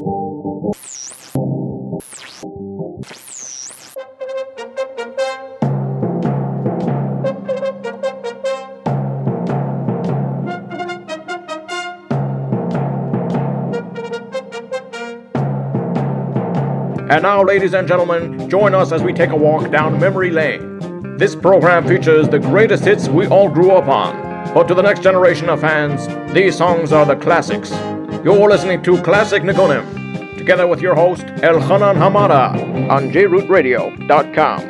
And now, ladies and gentlemen, join us as we take a walk down memory lane. This program features the greatest hits we all grew up on. But to the next generation of fans, these songs are the classics. You're listening to Classic Nigunim, together with your host, Elchanan Hamada, on jrootradio.com.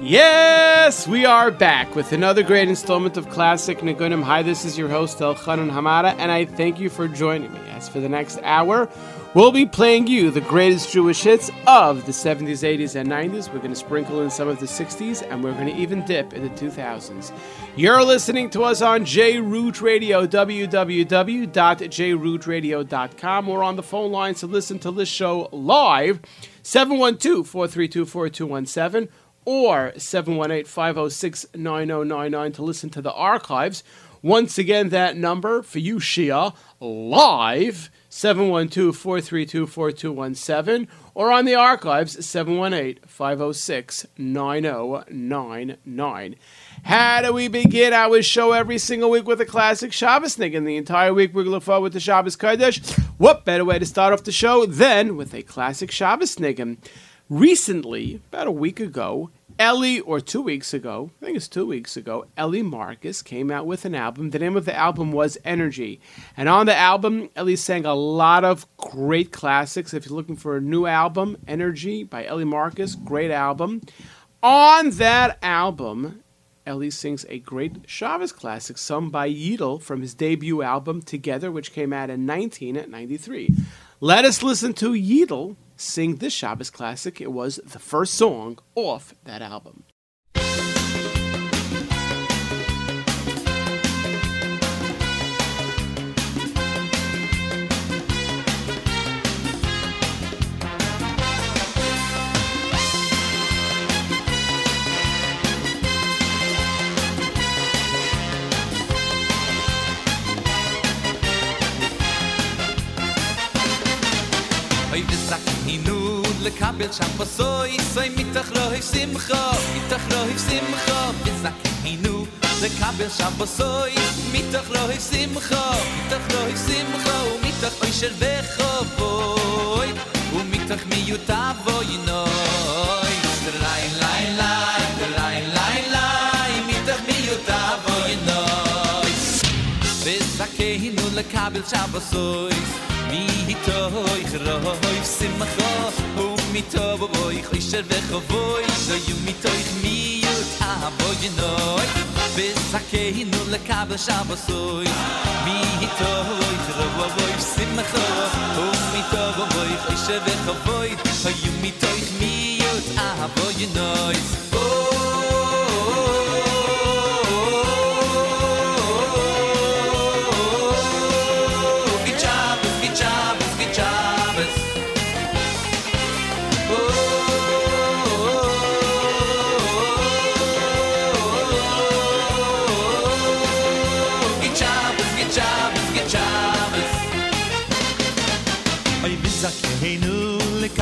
Yes, we are back with another great installment of Classic Nigunim. Hi, this is your host Elchanan Hamada, and I thank you for joining me. As for the next hour, we'll be playing you the greatest Jewish hits of the 70s, 80s, and 90s. We're going to sprinkle in some of the 60s, and we're going to even dip in the 2000s. You're listening to us on J Root Radio, www.jrootradio.com. We're on the phone lines to listen to this show live, 712 432 4217 or 718-506-9099 to listen to the archives. Once again, that number for you, Shia, live, 712-432-4217, or on the archives, 718-506-9099. How do we begin our show every single week with a classic Shabbos nick? And the entire week we're going to look forward to Shabbos Kodesh. What better way to start off the show than with a classic Shabbos niggin? Recently, about a week ago, Ellie, or two weeks ago, I think it's two weeks ago, Ellie Marcus came out with an album. The name of the album was Energy. And on the album, Ellie sang a lot of great classics. If you're looking for a new album, Energy by Ellie Marcus, great album. On that album, Ellie sings a great Chavez classic sung by Yidel from his debut album Together, which came out in 1993. Let us listen to Yidel sing this Shabbos classic. It was the first song off that album. mir schon so ich sei mit doch noch ich sim kha mit doch noch ich sim kha bis nach hin nu der kam mir schon was so ich mit doch noch ich sim kha mit doch noch ich sim kha mit doch ich soll weg mit no Kabel Chabasoy mi hitoy khroy simkha u mi to bo bo ich ich sel weg wo ich so you mi to ich mi ut a bo je bis a ke hin und le ka ba sha bo so mi to bo ich ro bo bo ich sim ma kho u mi to bo bo ich ich sel weg wo ich so you mi to ich mi ut a bo je oh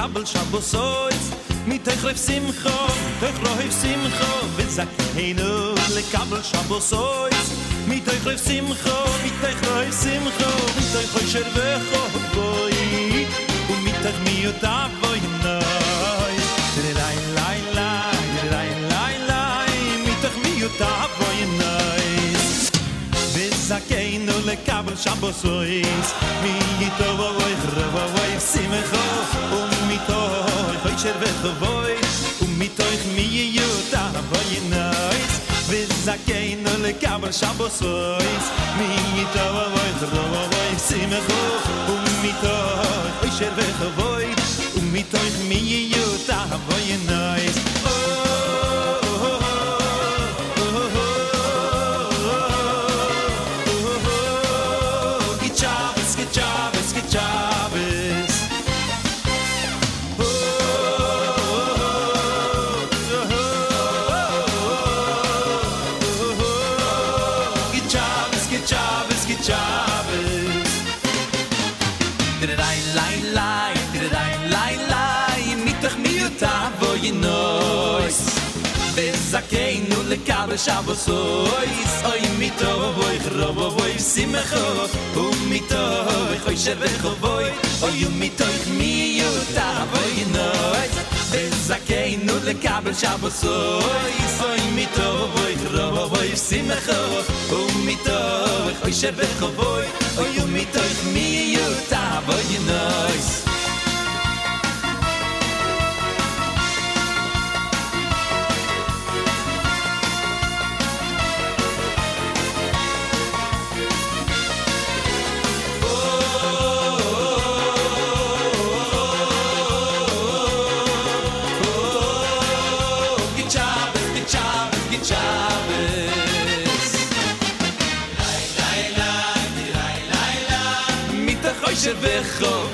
Kabel Shabbos Oiz Mit euch rief Simcho, euch rief Simcho Wir heino le Kabel Shabbos Oiz Mit euch rief Simcho, mit euch rief Simcho Mit euch rief Simcho, mit Simcho Und mit euch mir zakein do le kabel shabosois mi ito voy khrova voy sim e um mi to khoy cher ve khoy um mi to ich mi e yo ta voy e nois vi zakein do le kabel shabosois mi ito voy khrova voy sim um mi to khoy cher ve khoy um mi to ich mi yo voy nois oh, shabos oy oy mito voy khrob voy sim kho u um, mito voy khoy shev kho voy oy u um, mito ikh mi yu ta voy noy bez a kay nu le kabel shabos oy oy mito voy voy u khoy oy u mi voy noy. się wychow.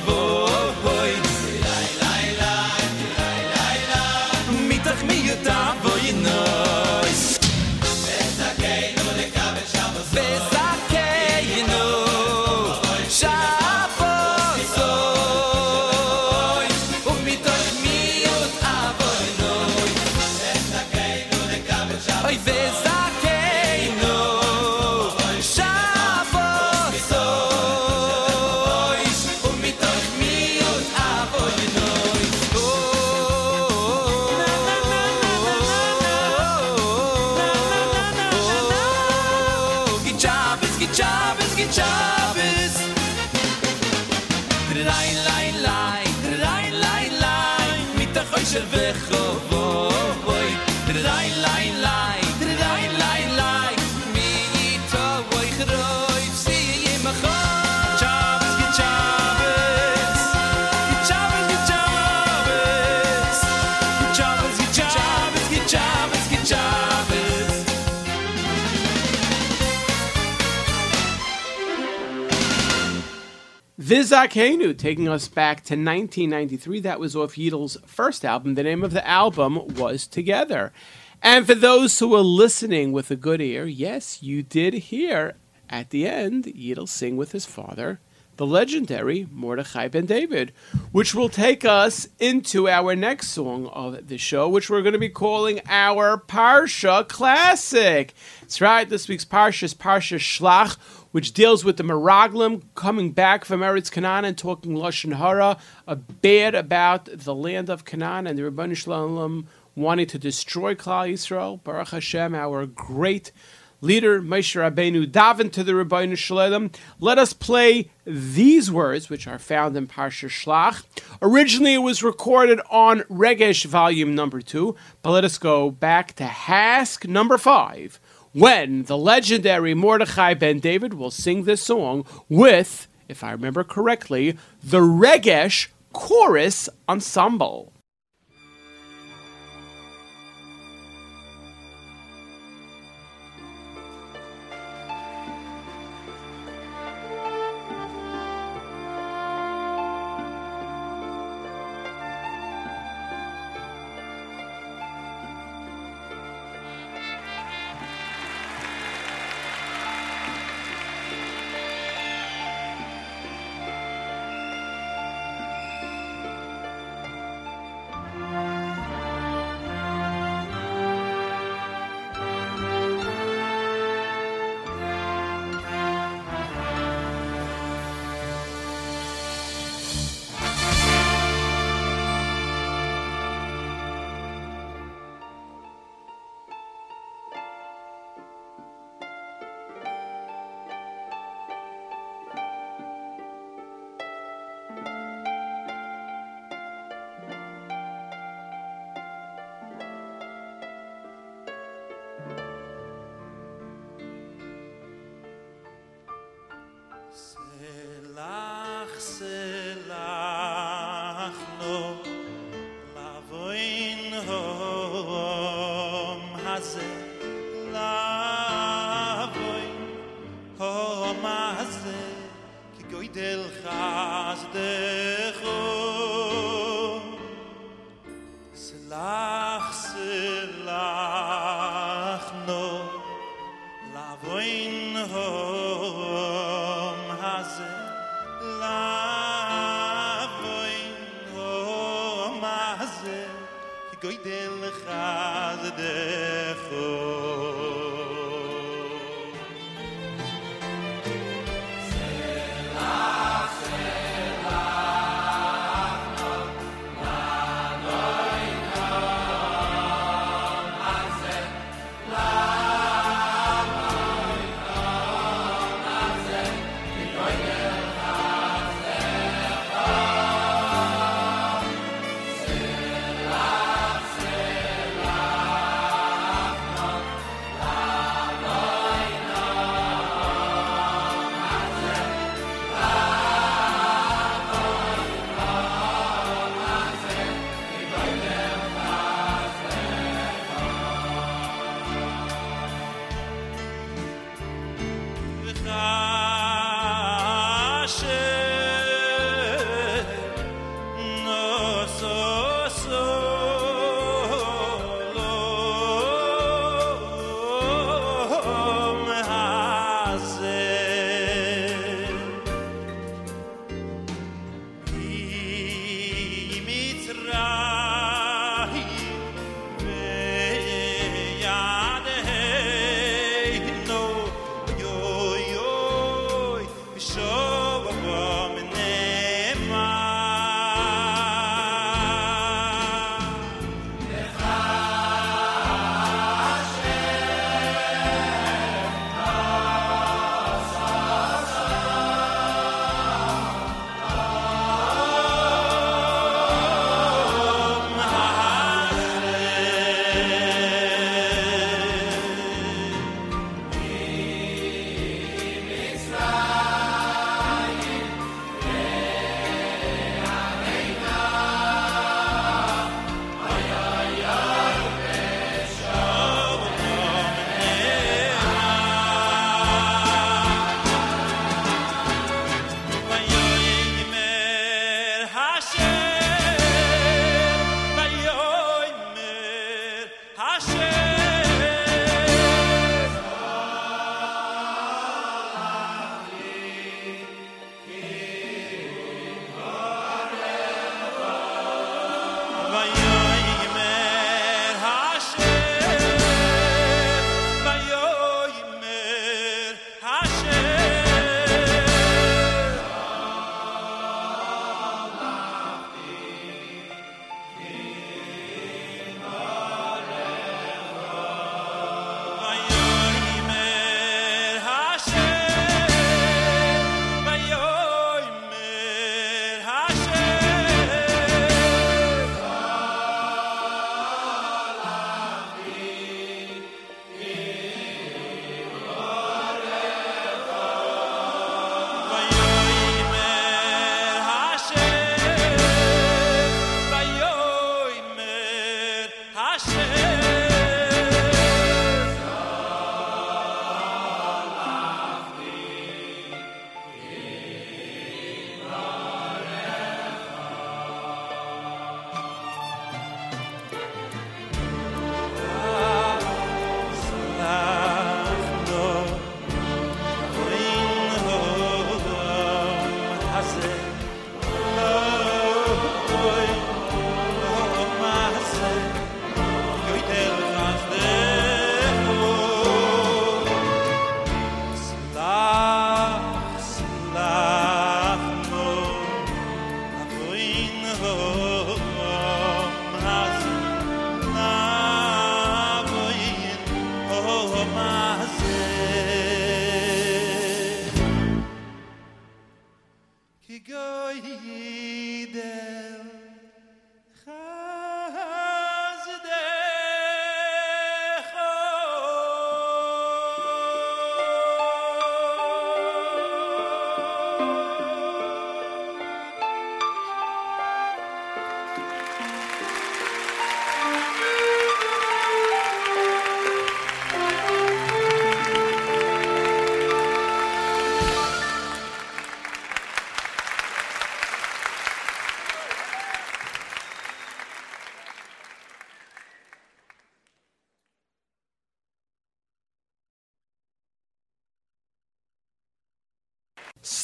Vizakenu, taking us back to 1993. That was off Yedel's first album. The name of the album was Together. And for those who are listening with a good ear, yes, you did hear at the end Yedel sing with his father, the legendary Mordechai Ben David, which will take us into our next song of the show, which we're going to be calling our Parsha Classic. That's right, this week's Parsha is Parsha Shlach, which deals with the Meraglim coming back from Eretz Canaan and talking Lashon Hara, a bad about the land of Canaan and the Ribbono Shel Olam wanting to destroy Klal Yisrael. Baruch Hashem, our great leader Moshe Rabbeinu daven to the Ribbono Shel Olam. Let us play these words, which are found in Parsha Shlach. Originally, it was recorded on Regesh Volume Number Two, but let us go back to HASC Number Five, when the legendary Mordechai Ben David will sing this song with, if I remember correctly, the Regesh Chorus Ensemble.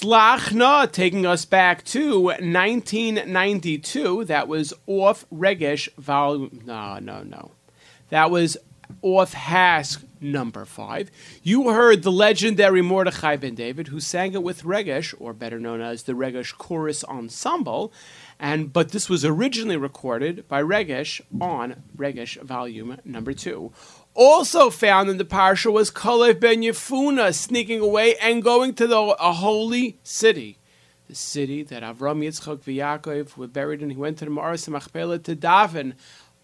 Slachna taking us back to 1992. That was off Regesh volume. No, no, no. That was off HASC number five. You heard the legendary Mordechai Ben David, who sang it with Regesh, or better known as the Regesh Chorus Ensemble. And but this was originally recorded by Regesh on Regesh volume number two. Also found in the parsha was Kalev ben Yefuna sneaking away and going to the, a holy city. The city that Avram, Yitzchak, and Yaakov were buried in. He went to the Maras Machpelah to daven.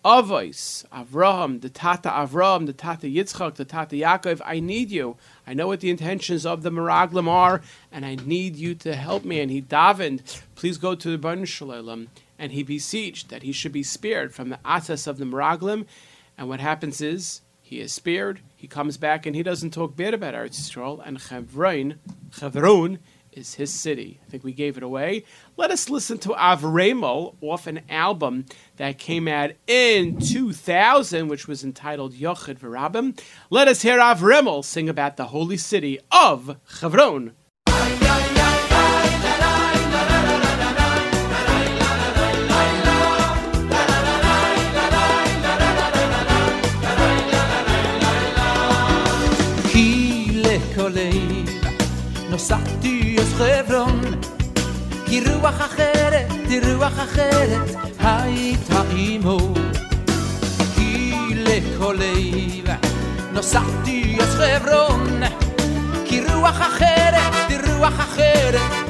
Avos, Avram, the Tata Avram, the Tata Yitzchak, the Tata Yaakov, I need you. I know what the intentions of the Meraglim are, and I need you to help me. And he davened, please go to the Ban Shalom, and he beseeched that he should be spared from the Atas of the Meraglim. And what happens is, he is spared. He comes back and he doesn't talk bad about Eretz. And Chevron, Chevron is his city. I think we gave it away. Let us listen to Avremel off an album that came out in 2000, which was entitled Yochid V'Rabim. Let us hear Avremel sing about the holy city of Chevron. רוח אחרת, רוח אחרת הייתה עמו כי לכל לב נסעתי אז חברון כי רוח אחרת, רוח אחרת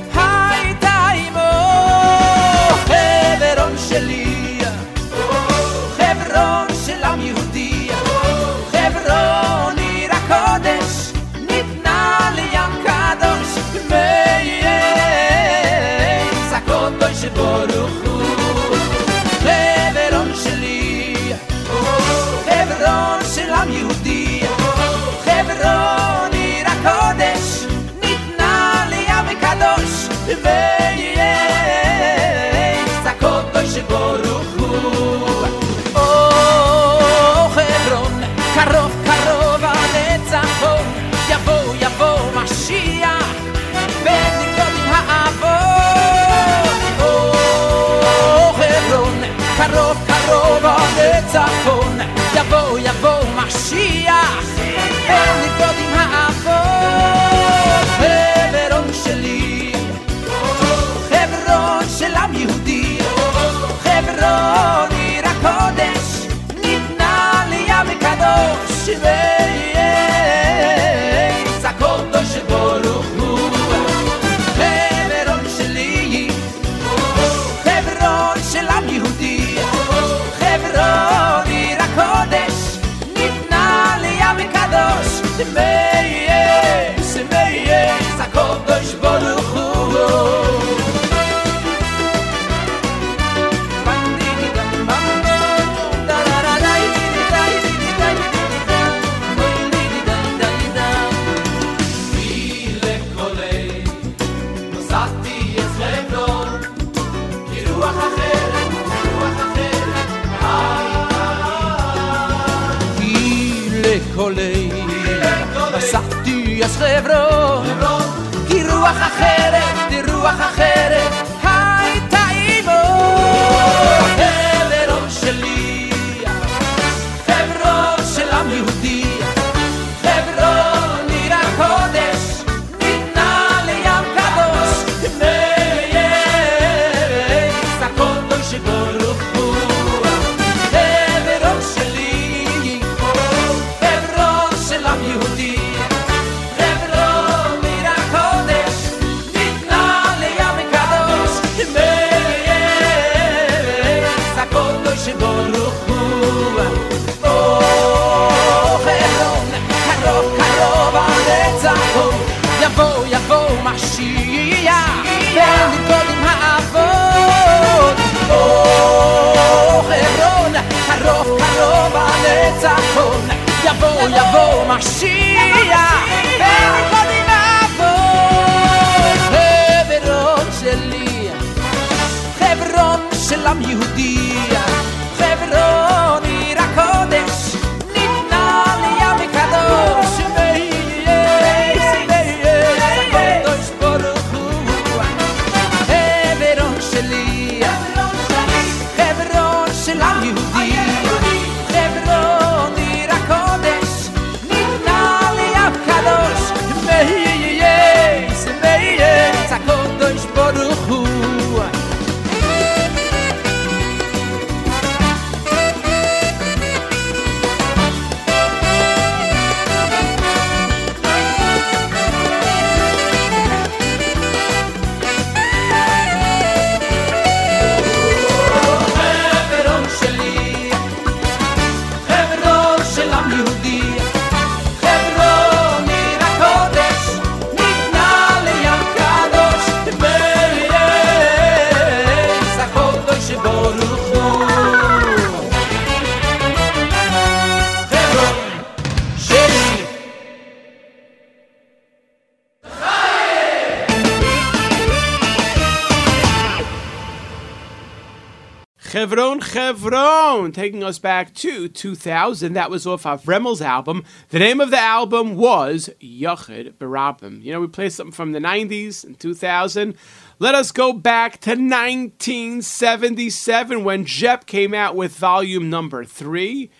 Chevron Chevron, taking us back to 2000. That was off of Remmel's album. The name of the album was Yochid V'Rabim. You know, we played something from the 90s and 2000. Let us go back to 1977 when JEP came out with volume number three.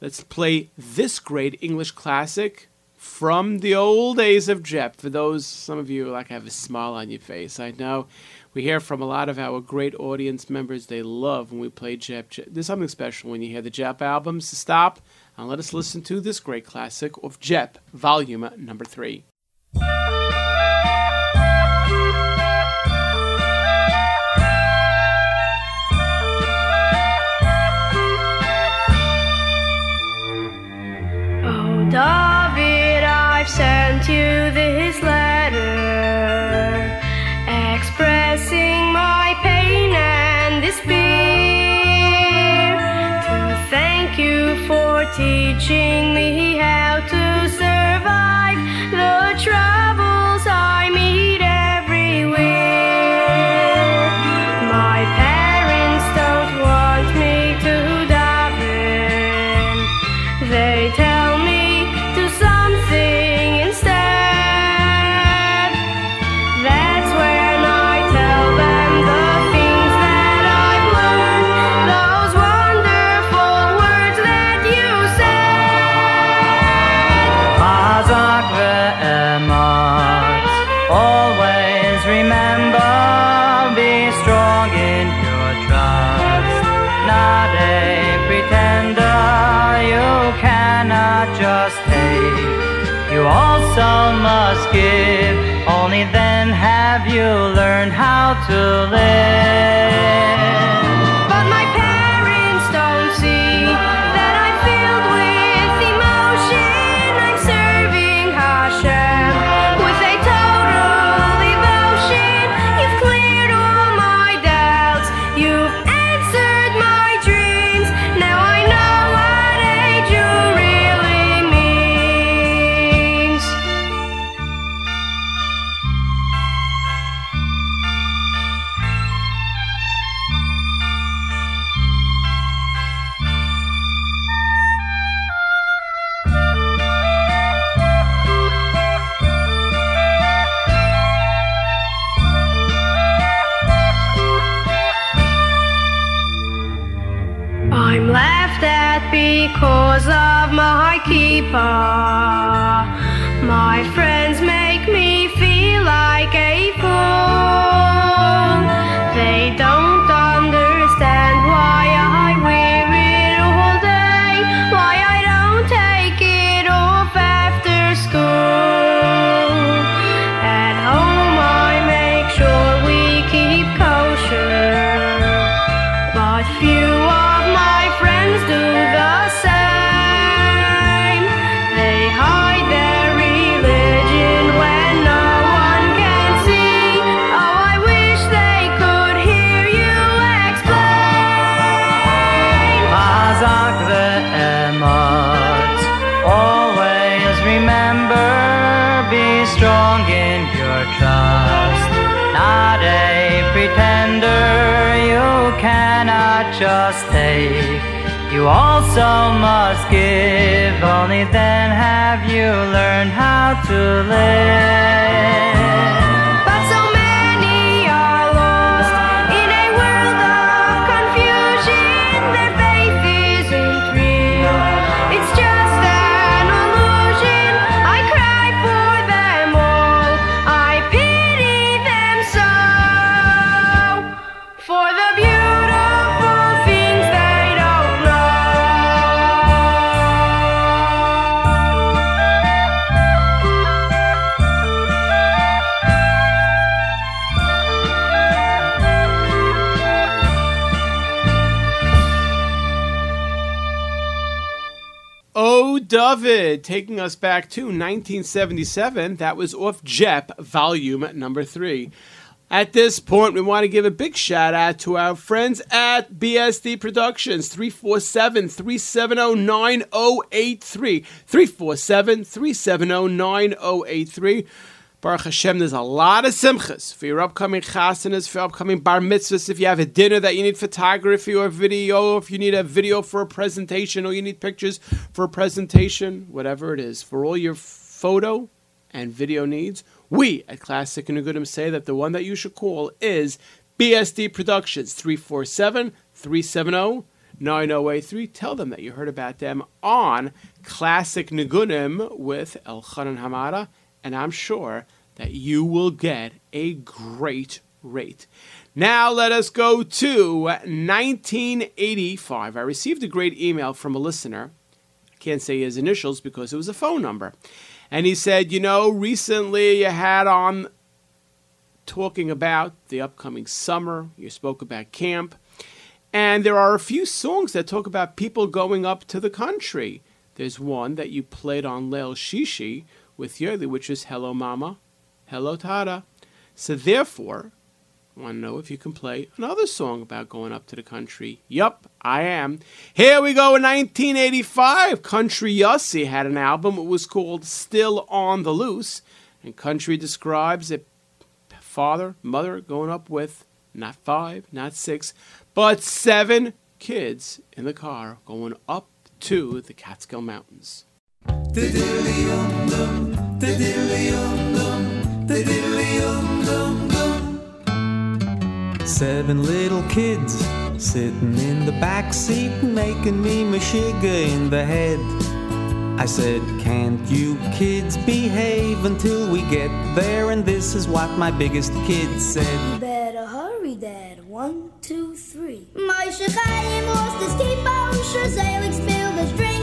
Let's play this great English classic from the old days of JEP. For those, some of you like have a smile on your face. I know we hear from a lot of our great audience members. They love when we play JEP. JEP- There's something special when you hear the JEP albums. Stop and let us listen to this great classic of JEP, volume number three. Oh, David, I've sent you teaching me give, only then have you learned how to live. Pretender, you cannot just take. You also must give, only then have you learned how to live. David, taking us back to 1977. That was off JEP, volume number three. At this point, we want to give a big shout out to our friends at BSD Productions, 347 370 9083. 347 370 9083. Baruch Hashem, there's a lot of simchas for your upcoming chasanas, for your upcoming bar mitzvahs. If you have a dinner that you need photography or video, if you need a video for a presentation or you need pictures for a presentation, whatever it is, for all your photo and video needs, we at Classic Nigunim say that the one that you should call is BSD Productions, 347 370 9083. Tell them that you heard about them on Classic Nigunim with Elchanan Hamada, and I'm sure that you will get a great rate. Now let us go to 1985. I received a great email from a listener. I can't say his initials because it was a phone number. And he said, You know, recently you had on talking about the upcoming summer, you spoke about camp, and there are a few songs that talk about people going up to the country. There's one that you played on Leil Shishi with Yerli, which is Hello Mama, Hello Tada. So therefore, I want to know if you can play another song about going up to the country. Yup, I am. Here we go in 1985. Country Yossi had an album. It was called Still on the Loose. And Country describes a father, mother going up with not five, not six, but seven kids in the car going up to the Catskill Mountains. Seven little kids sitting in the back seat making me mashiga in the head. I said, Can't you kids behave until we get there? And this is what my biggest kid said. You better hurry, Dad. One, two, three. Moshe Chaim lost his keeper, Shazalik spilled his drink,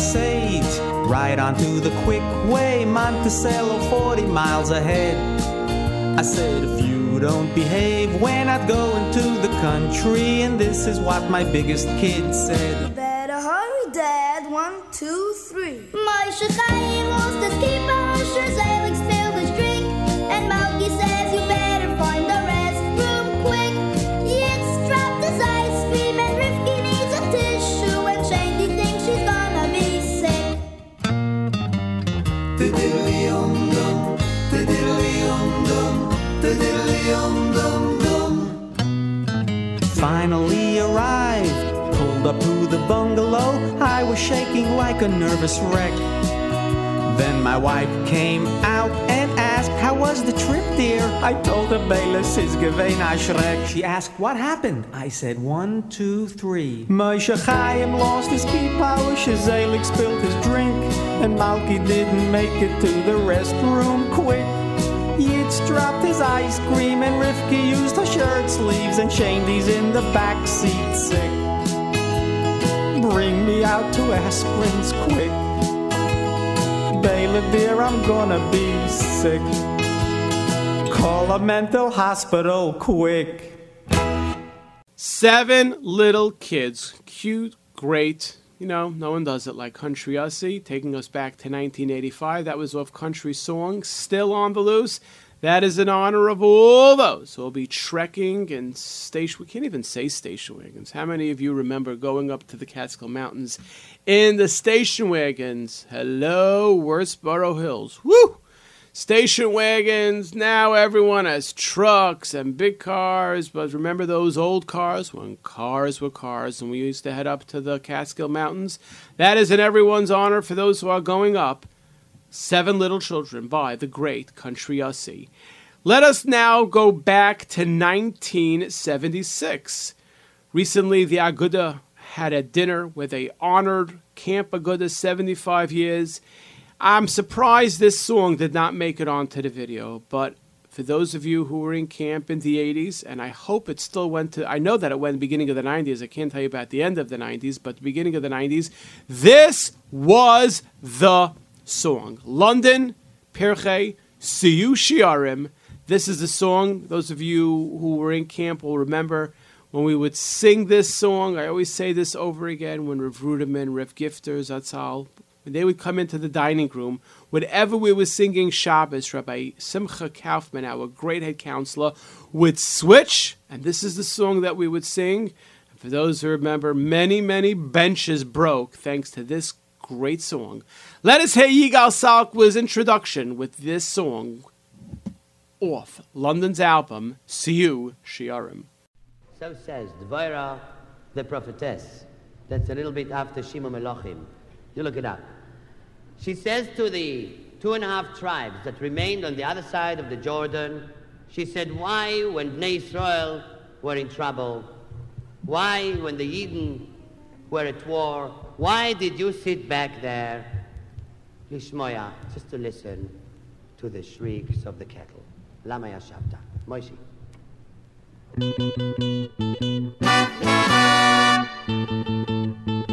Palisades, right onto the quick way, Monticello 40 miles ahead. I said, if you don't behave, we're not going to the country. And this is what my biggest kid said. You Better hurry, Dad. One, two, three. Moshe Chaim lost his keeper, Shazalik spilled his drink, and Malky says you better nervous wreck. Then my wife came out and asked, How was the trip, dear? I told her, Bayless is gewein Shrek. She asked, What happened? I said, One, two, three. Moshe Chaim lost his key power, Shazalik spilled his drink, and Malky didn't make it to the restroom quick. Yitz dropped his ice cream, and Rifki used her shirt sleeves, and Shandy's in the back seat sick. Me out to aspirins quick. Baylor dear, I'm gonna be sick. Call a mental hospital quick. Seven little kids. Cute, great, you know, no one does it like Country Yossi, taking us back to 1985. That was off Country Song, still on the loose. That is in honor of all those who will be trekking and station. We can't even say station wagons. How many of you remember going up to the Catskill Mountains in the station wagons? Hello, Wurtsboro Hills. Woo! Station wagons. Now everyone has trucks and big cars. But remember those old cars when cars were cars and we used to head up to the Catskill Mountains? That is in everyone's honor for those who are going up. Seven Little Children by the great Country Yossi. Let us now go back to 1976. Recently, the Aguda had a dinner where they honored Camp Aguda 75 years. I'm surprised this song did not make it onto the video, but for those of you who were in camp in the 80s, and I hope it still went to, I know that it went the beginning of the 90s. I can't tell you about the end of the 90s, but the beginning of the 90s, this was the song. London, Pirchei, Siyu Shiarim. This is the song. Those of you who were in camp will remember when we would sing this song. I always say this over again when Rev Ruderman, Rev Gifter, Zatzal, when they would come into the dining room, whatever we were singing Shabbos, Rabbi Simcha Kaufman, our great head counselor, would switch, and this is the song that we would sing. For those who remember, many, many benches broke thanks to this great song. Let us hear Yigal Salkwa's introduction with this song off London's album, Siyu Shiarim. So says Dvaira, the prophetess. That's a little bit after Shima Melachim. You look it up. She says to the two and a half tribes that remained on the other side of the Jordan, she said, why when Bnei Israel were in trouble, why when the Eden were at war, why did you sit back there, Lishmoya, just to listen to the shrieks of the kettle. Lamaya Yashabta. Moishi. Thank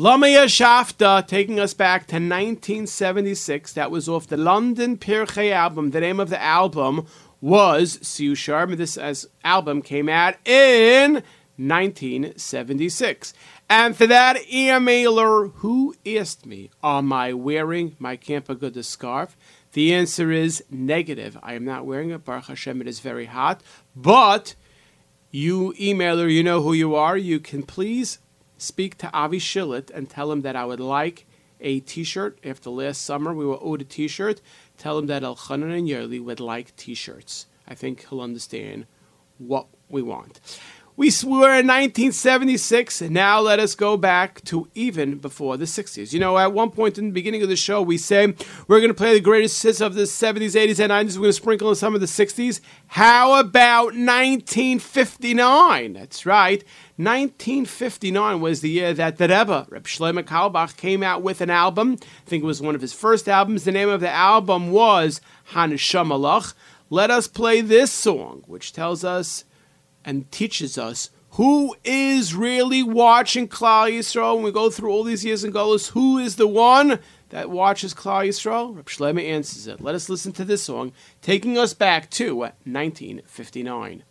Lamaya Shafta taking us back to 1976. That was off the London Pirchei album. The name of the album was Siu Sharm. This as album came out in 1976. And for that emailer who asked me, Am I wearing my Camp Aguda scarf? The answer is negative. I am not wearing it. Baruch Hashem, it is very hot. But you emailer, you know who you are. You can please speak to Avi Shillett and tell him that I would like a T-shirt. After last summer, we were owed a T-shirt. Tell him that Elchanan and Yerli would like T-shirts. I think he'll understand what we want. We were in 1976, and now let us go back to even before the 60s. You know, at one point in the beginning of the show, we say we're going to play the greatest hits of the 70s, 80s, and 90s. We're going to sprinkle in some of the 60s. How about 1959? That's right. 1959 was the year that the Rebbe, Reb Shlomo Carlebach, came out with an album. I think it was one of his first albums. The name of the album was Haneshama Lach. Let us play this song, which tells us and teaches us who is really watching Klal Yisrael. When we go through all these years in Golos, who is the one that watches Klal Yisrael? Reb Shlomo answers it. Let us listen to this song, taking us back to 1959.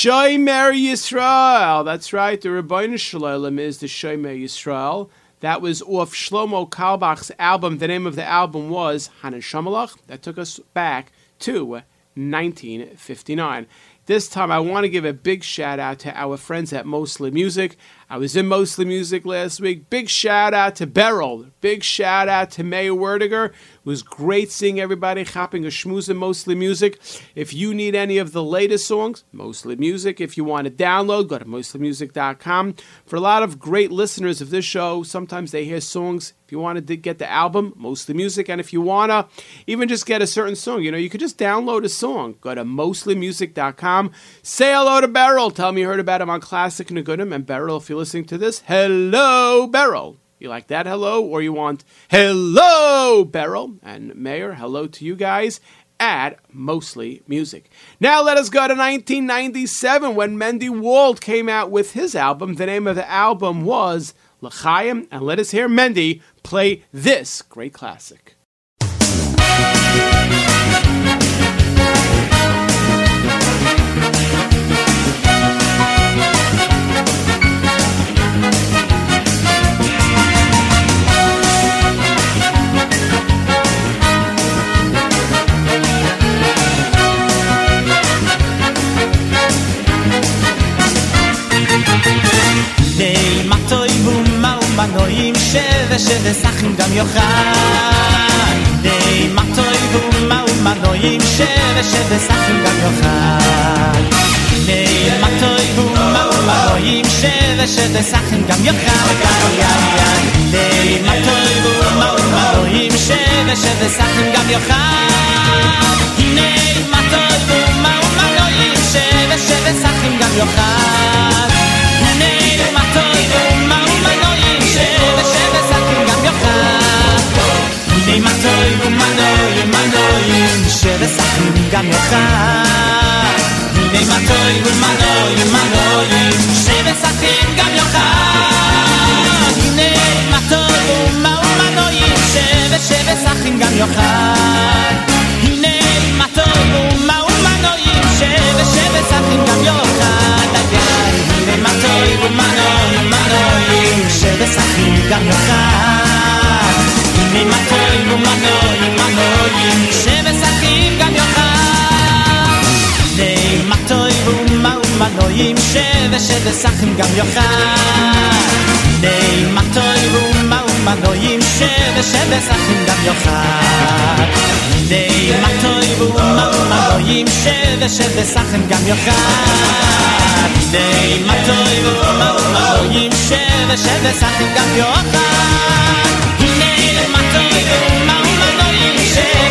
Shomer Yisrael. That's right. The Ribbono Shel Olam is the Shomer Yisrael. That was off Shlomo Carlebach's album. The name of the album was Haneshama Lach. That took us back to 1959. This time, I want to give a big shout out to our friends at Mostly Music. I was in Mostly Music last week. Big shout out to Beryl. Big shout out to Meir Werdiger. It was great seeing everybody hopping a schmooze in Mostly Music. If you need any of the latest songs, Mostly Music. If you want to download, go to mostlymusic.com. For a lot of great listeners of this show, sometimes they hear songs. If you want to get the album, Mostly Music, and if you want to even just get a certain song, you know, you could just download a song. Go to mostlymusic.com. Say hello to Beryl. Tell me you heard about him on Classic Nigunim. And Beryl, if you're listening to this, hello, Beryl. You like that hello? Or you want hello, Beryl? And Meir, hello to you guys at Mostly Music. Now let us go to 1997 when Mendy Wald came out with his album. The name of the album was L'chaim. And let us hear Mendy play this great classic. Mau manoim sheve sheve sachim gam yochan Nei matoy bum mau manoim sheve sheve sachim gam yochan Nei matoy bum mau manoim sheve sheve sachim gam yochan Nei matoy bum mau manoim sheve sheve sachim gam yochan Nei matoy הנה מנוי ומנוי ומנויים שמשחקים גם אותך הנה מנוי ומנוי ומנויים שמשחקים גם אותך הנה מנוי ומנויים שמשחקים גם אותך mau manoim sheve sheve sachim gam yochan Nei matoy bum mau manoim sheve sheve sachim gam yochan Nei matoy bum mau manoim sheve sheve sachim gam yochan Nei matoy bum mau manoim sheve sheve sachim gam yochan Nei matoy bum mau manoim sheve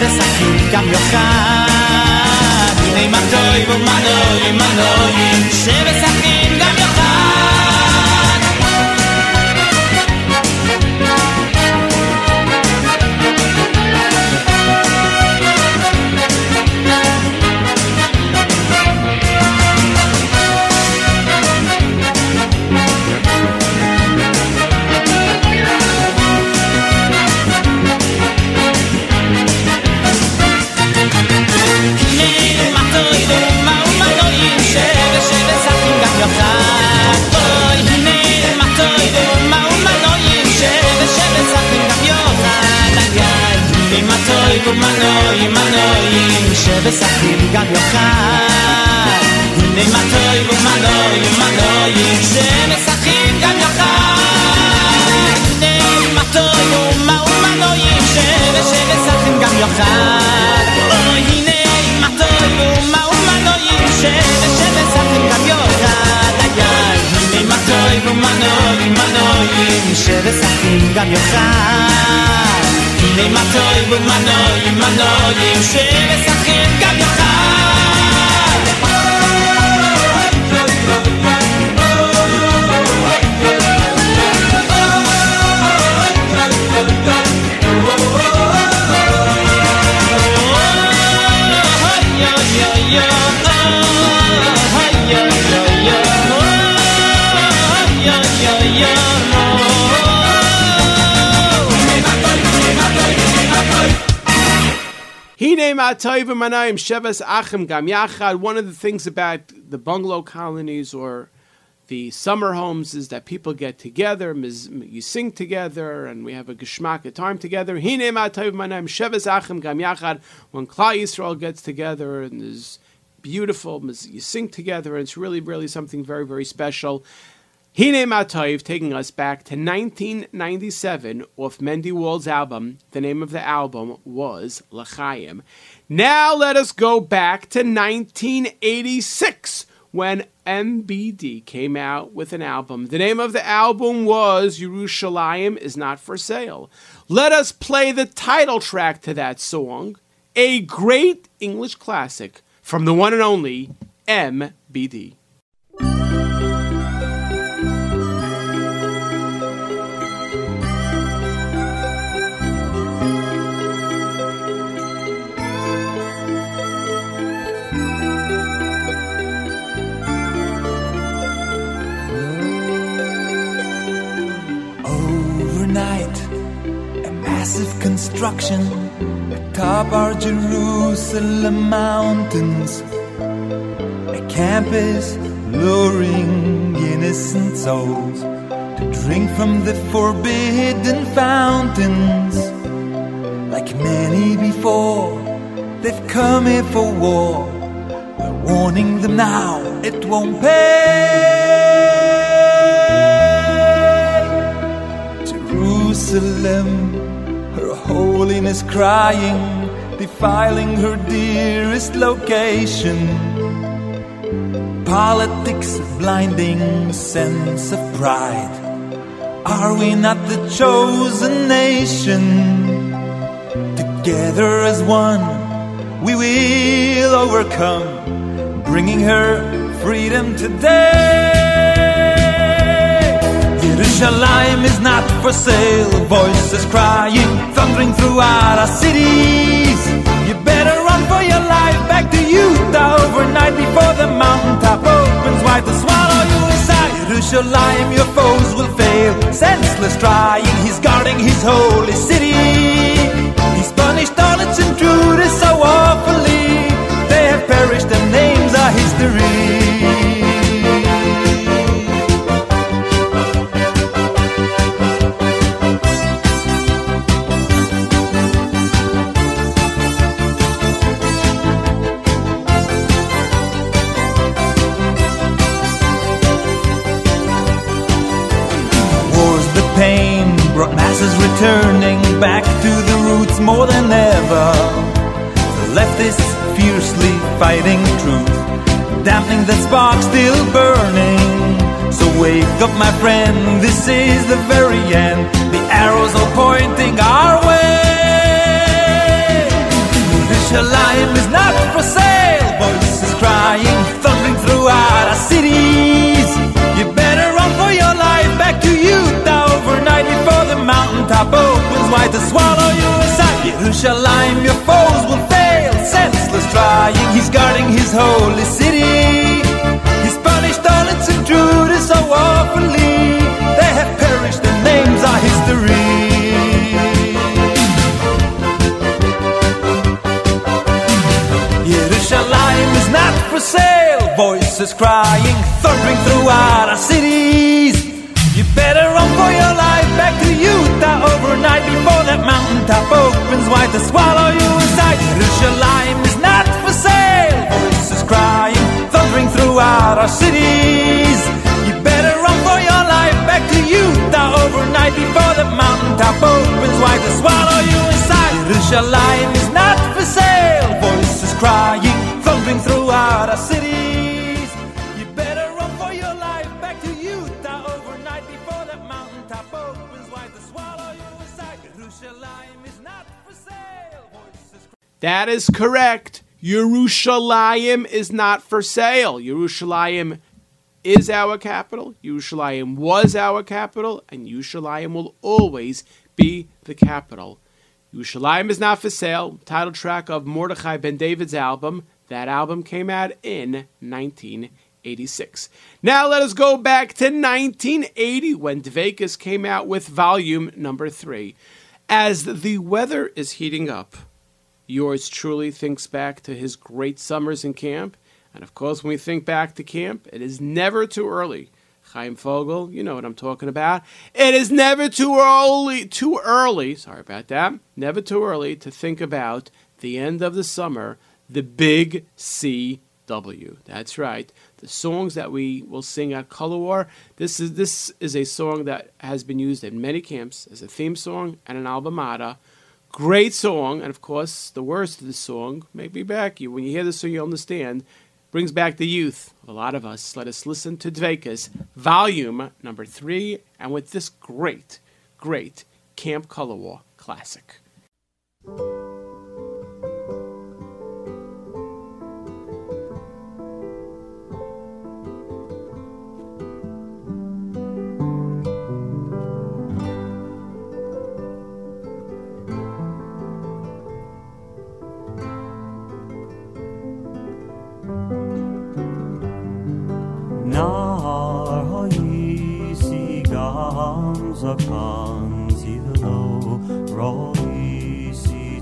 besachim gam yochad Nei matoi, bo manoi, manoi, יוחד. ха, מיי מאָר דער מוננער, מיי מאָר דער Shevas Achim Gam Yachad. One of the things about the bungalow colonies or the summer homes is that people get together, you sing together, and we have a geschmack of time together. Hine Matoiv Manayim Shevas Achim Gam Yachad. When Klal Yisrael gets together and is beautiful, you sing together, and it's really, really something very, very special. Hine Matoiv taking us back to 1997 off Mendy Wald's album. The name of the album was L'chaim. Now let us go back to 1986 when MBD came out with an album. The name of the album was Yerushalayim is Not for Sale. Let us play the title track to that song, a great English classic from the one and only MBD. Construction atop our Jerusalem mountains. A campus luring innocent souls to drink from the forbidden fountains. Like many before, they've come here for war. We're warning them now, it won't pay. Jerusalem, holiness crying, defiling her dearest location. Politics, blinding sense of pride. Are we not the chosen nation? Together as one, we will overcome, bringing her freedom today. Yerushalayim is not for sale. Voices crying, thundering throughout our cities. You better run for your life back to Utah overnight before the mountaintop opens wide to swallow you inside. Yerushalayim, your foes will fail. Senseless trying, he's guarding his holy city. He's punished all its intruders so awfully. They have perished, their names are history. Fiercely fighting truth, dampening the spark still burning. So wake up, my friend, this is the very end. The arrows are pointing our way. Yerushalayim is not for sale. Voices crying, thundering throughout our cities. You better run for your life back to Utah overnight before the mountaintop opens wide to swallow you aside. Yerushalayim, your trying, he's guarding his holy city. He's punished all its intruders so awfully. They have perished, their names are history. Yerushalayim is not for sale. Voices crying, thundering throughout our cities. You better run for your life back to Utah overnight before that mountaintop opens wide to swallow you cities. You better run for your life back to Utah overnight before the mountaintop opens wide to swallow you inside. Jerusalem is not for sale. Voices crying, throughout our cities. You better run for your life back to Utah overnight before the mountaintop opens wide to swallow you inside. Jerusalem is not for sale. Voices That is correct. Yerushalayim is not for sale. Yerushalayim is our capital. Yerushalayim was our capital, and Yerushalayim will always be the capital. Yerushalayim is not for sale. Title track of Mordechai Ben David's album. That album came out in 1986. Now let us go back to 1980 when Dvekas came out with volume number three. As the weather is heating up, Yours truly thinks back to his great summers in camp. And of course, when we think back to camp, it is never too early. Chaim Fogel, you know what I'm talking about. It is never too early, too early, sorry about that, never too early to think about the end of the summer, the big CW. That's right. The songs that we will sing at Color War. This is this is a song that has been used in many camps as a theme song and an albumata. Great song, and of course, the worst of the song, make me back you. When you hear the song, you understand. Brings back the youth a lot of us. Let us listen to Dvekas, volume number three, and with this great, great Camp Color War classic.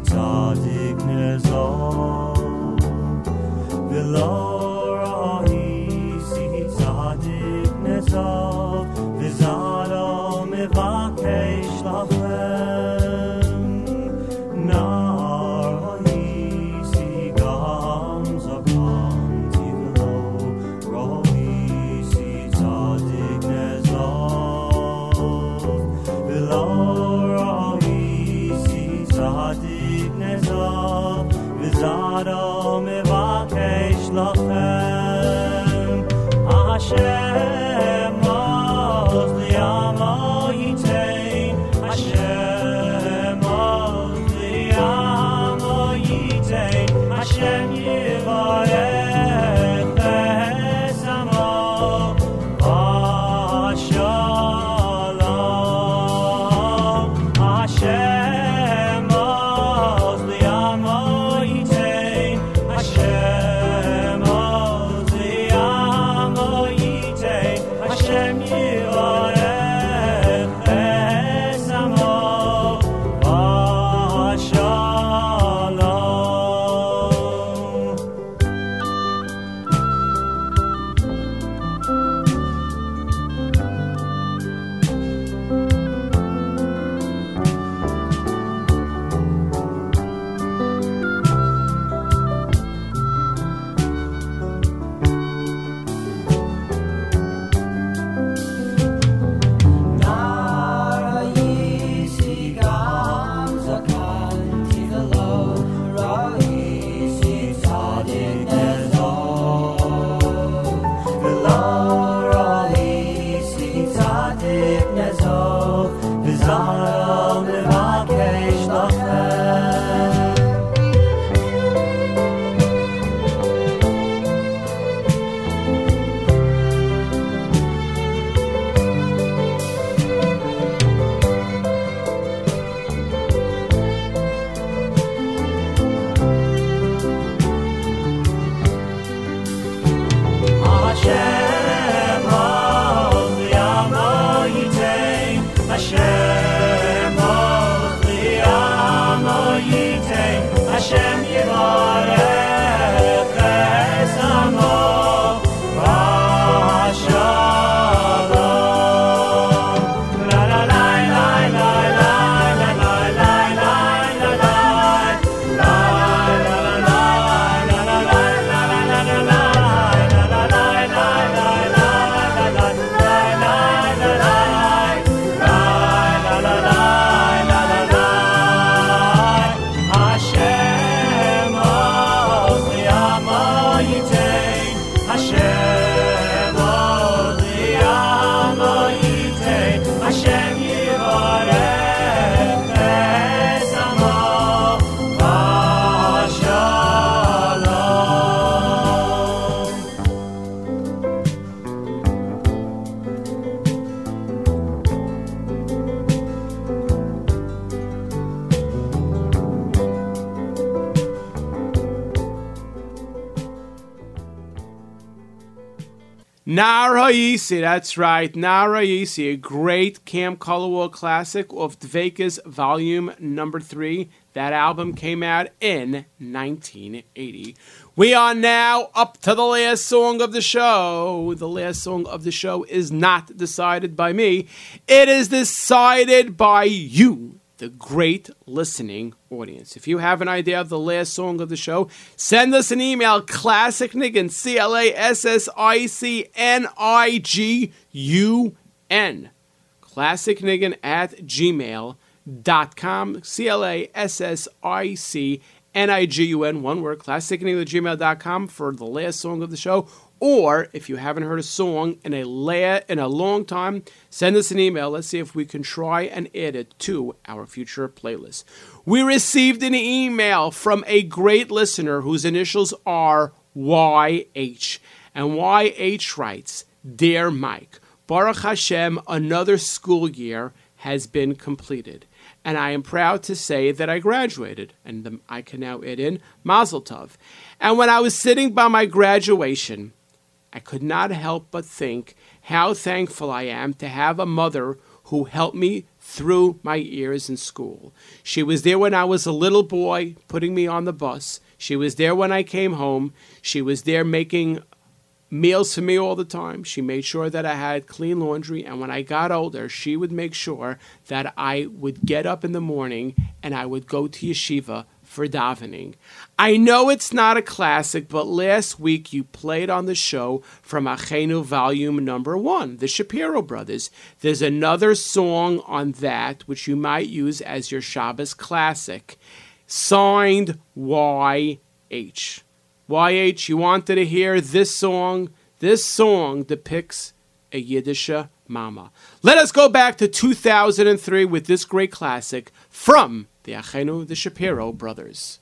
Tzadik nezo That's right. Nara Yisi, a great Camp Color War classic of Dvekas volume number three. That album came out in 1980. We are now up to the last song of the show. The last song of the show is not decided by me, it is decided by you, the great listening audience. If you have an idea of the last song of the show, send us an email, Classic Nigun, C L A S S I C N I G U N. ClassicNigun at gmail.com. C L A S S I C N I G U N, one word, classicnigun at gmail.com for the last song of the show. Or if you haven't heard a song in a la- in a long time, send us an email. Let's see if we can try and add it to our future playlist. We received an email from a great listener whose initials are YH. And YH writes Dear Mike, Baruch Hashem, another school year has been completed. And I am proud to say that I graduated. And I can now add in Mazel Tov. And when I was sitting by my graduation, I could not help but think how thankful I am to have a mother who helped me through my years in school. She was there when I was a little boy, putting me on the bus. She was there when I came home. She was there making meals for me all the time. She made sure that I had clean laundry. And when I got older, she would make sure that I would get up in the morning and I would go to yeshiva for davening. I know it's not a classic, but last week you played on the show from Achenu Volume Number One, the Shapiro Brothers. There's another song on that which you might use as your Shabbos classic, signed YH. YH, you wanted to hear this song. This song depicts a Yiddish mama. Let us go back to 2003 with this great classic from the Achenu, the Shapiro brothers.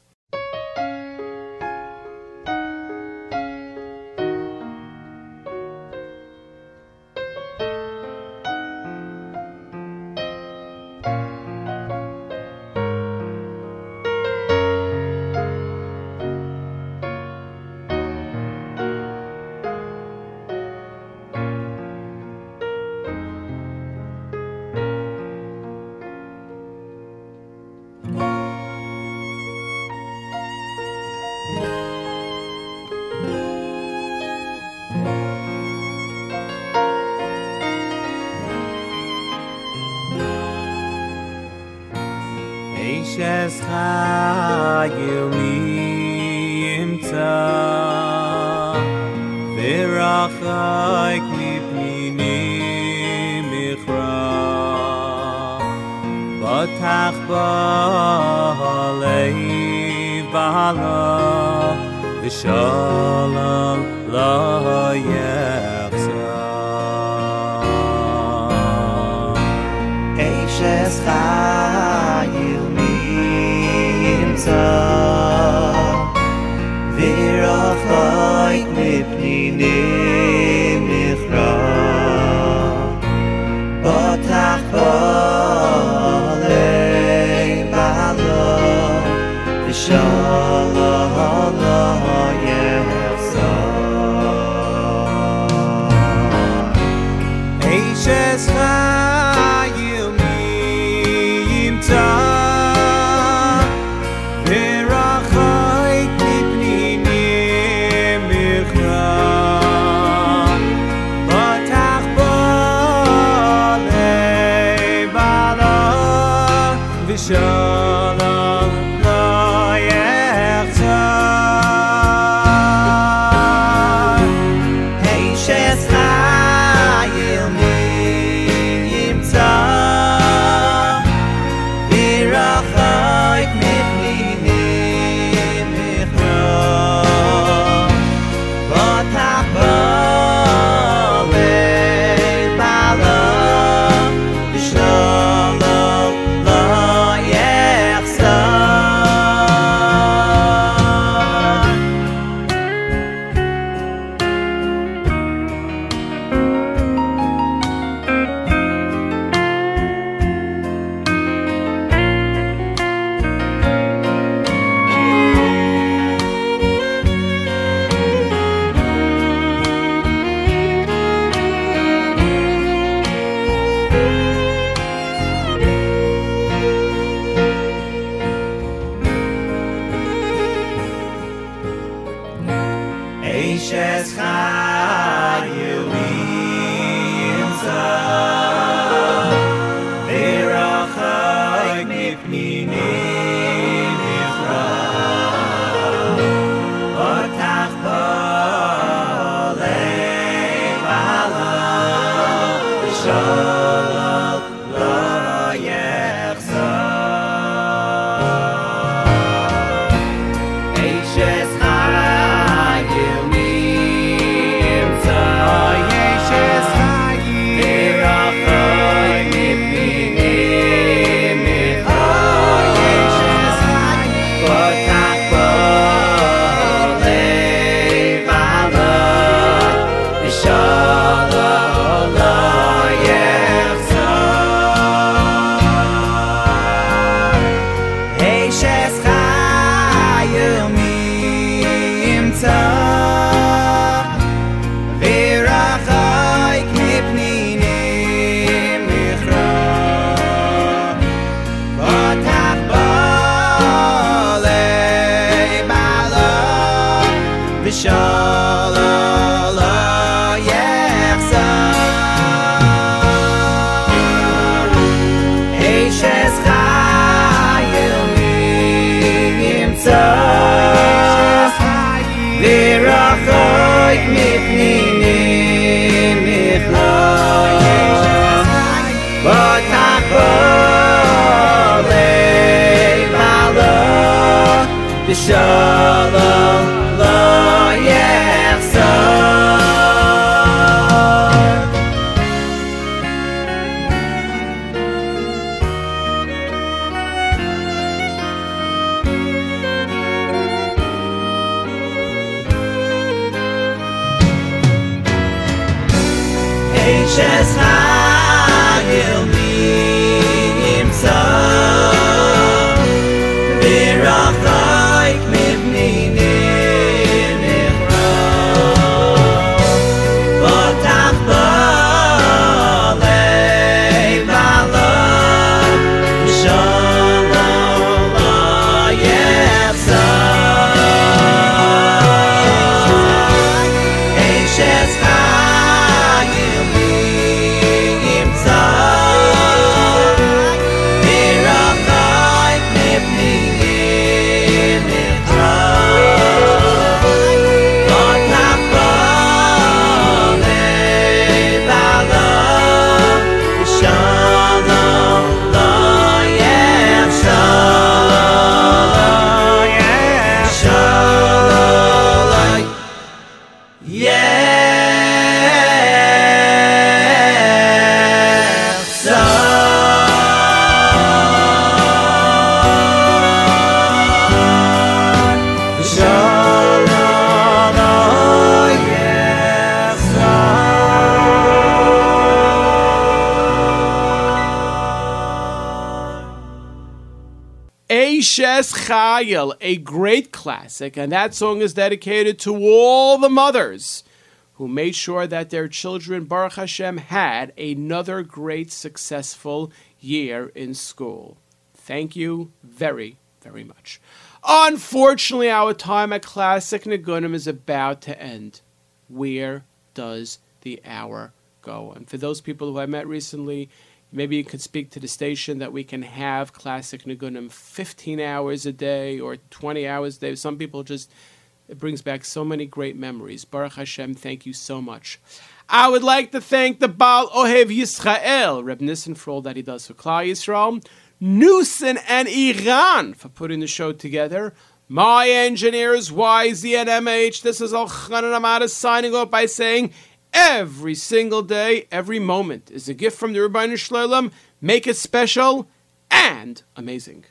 Chayil, a great classic, and that song is dedicated to all the mothers who made sure that their children, Baruch Hashem, had another great successful year in school. Thank you very, very much. Unfortunately, our time at Classic Nigunim is about to end. Where does the hour go? And for those people who I met recently, maybe you could speak to the station that we can have Classic Nigunim 15 hours a day or 20 hours a day. Some people just, it brings back so many great memories. Baruch Hashem, thank you so much. I would like to thank the Baal Ohev Yisrael, Reb Nissen, for all that he does for Klal Yisrael, Nusin and Iran for putting the show together. My engineers, YZ and MH, this is Al Hamada signing off by saying, every single day, every moment is a gift from the Ribbono Shel Olam. Make it special and amazing.